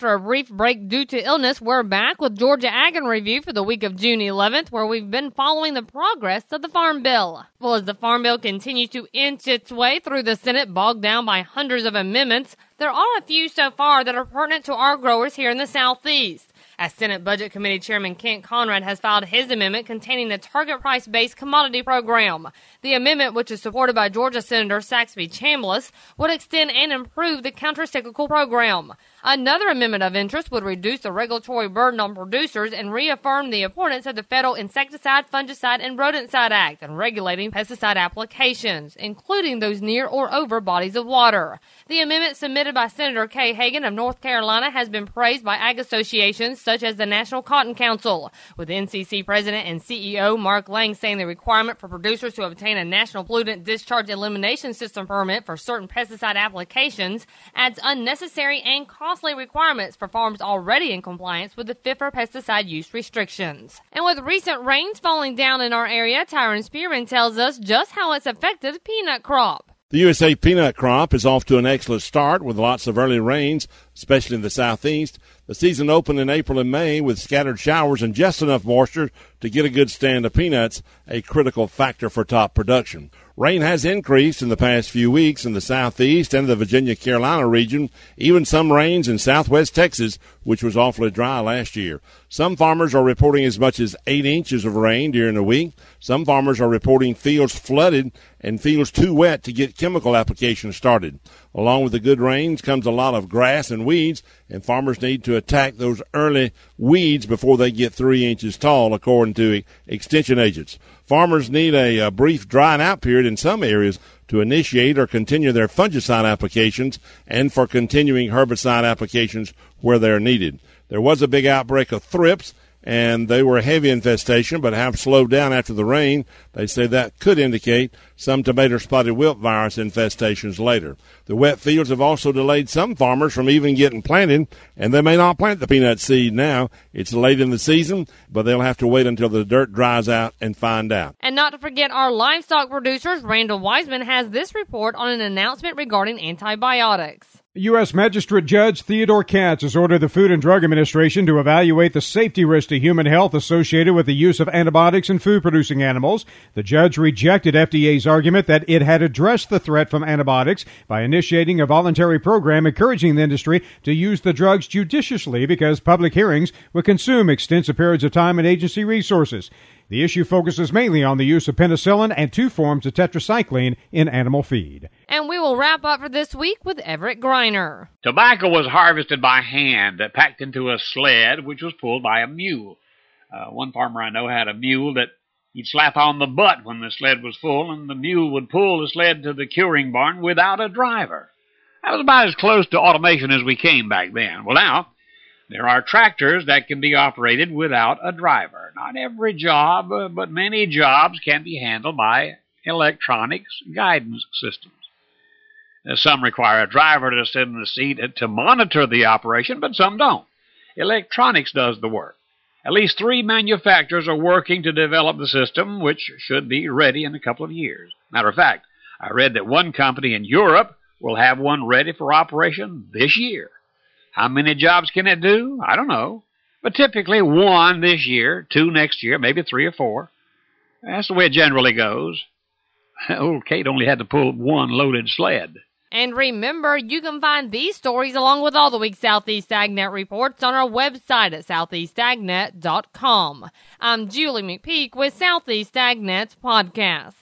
after a brief break due to illness, we're back with Georgia Ag in Review for the week of June 11th, where we've been following the progress of the Farm Bill. Well, as the Farm Bill continues to inch its way through the Senate, bogged down by hundreds of amendments, there are a few so far that are pertinent to our growers here in the Southeast as Senate Budget Committee Chairman Kent Conrad has filed his amendment containing the target price based commodity program. The amendment, which is supported by Georgia Senator Saxby Chambliss, would extend and improve the countercyclical program. Another amendment of interest would reduce the regulatory burden on producers and reaffirm the importance of the Federal Insecticide, Fungicide, and Rodenticide Act in regulating pesticide applications, including those near or over bodies of water. The amendment submitted by Senator Kay Hagan of North Carolina has been praised by ag associations such as the National Cotton Council, with NCC President and CEO Mark Lang saying the requirement for producers to obtain a National Pollutant Discharge Elimination System permit for certain pesticide applications adds unnecessary and costly requirements for farms already in compliance with the FIFRA pesticide use restrictions. And with recent rains falling down in our area, Tyron Spearman tells us just how it's affected the peanut crop. The USA peanut crop is off to an excellent start with lots of early rains, especially in the southeast. The season opened in April and May with scattered showers and just enough moisture to get a good stand of peanuts, a critical factor for top production. Rain has increased in the past few weeks in the southeast and the Virginia Carolina region, even some rains in southwest Texas, which was awfully dry last year. Some farmers are reporting as much as eight inches of rain during the week. Some farmers are reporting fields flooded and fields too wet to get chemical applications started. Along with the good rains comes a lot of grass and weeds, and farmers need to attack those early weeds before they get three inches tall, according to extension agents. Farmers need a, a brief drying out period in some areas to initiate or continue their fungicide applications and for continuing herbicide applications where they're needed. There was a big outbreak of thrips and they were a heavy infestation but have slowed down after the rain. They say that could indicate some tomato spotted wilt virus infestations later. The wet fields have also delayed some farmers from even getting planted, and they may not plant the peanut seed now. It's late in the season, but they'll have to wait until the dirt dries out and find out. And not to forget our livestock producers, Randall Wiseman has this report on an announcement regarding antibiotics. U.S. Magistrate Judge Theodore Katz has ordered the Food and Drug Administration to evaluate the safety risk to human health associated with the use of antibiotics in food producing animals. The judge rejected FDA's argument that it had addressed the threat from antibiotics by initiating a voluntary program encouraging the industry to use the drugs judiciously because public hearings would consume extensive periods of time and agency resources. The issue focuses mainly on the use of penicillin and two forms of tetracycline in animal feed. And we will wrap up for this week with Everett Griner. Tobacco was harvested by hand, packed into a sled, which was pulled by a mule. Uh, one farmer I know had a mule that he'd slap on the butt when the sled was full, and the mule would pull the sled to the curing barn without a driver. That was about as close to automation as we came back then. Well, now, there are tractors that can be operated without a driver. Not every job, uh, but many jobs can be handled by electronics guidance systems. Some require a driver to sit in the seat to monitor the operation, but some don't. Electronics does the work. At least three manufacturers are working to develop the system, which should be ready in a couple of years. Matter of fact, I read that one company in Europe will have one ready for operation this year. How many jobs can it do? I don't know. But typically one this year, two next year, maybe three or four. That's the way it generally goes. Old Kate only had to pull one loaded sled. And remember, you can find these stories along with all the week's Southeast AgNet reports on our website at southeastagnet.com. I'm Julie McPeak with Southeast AgNet's podcast.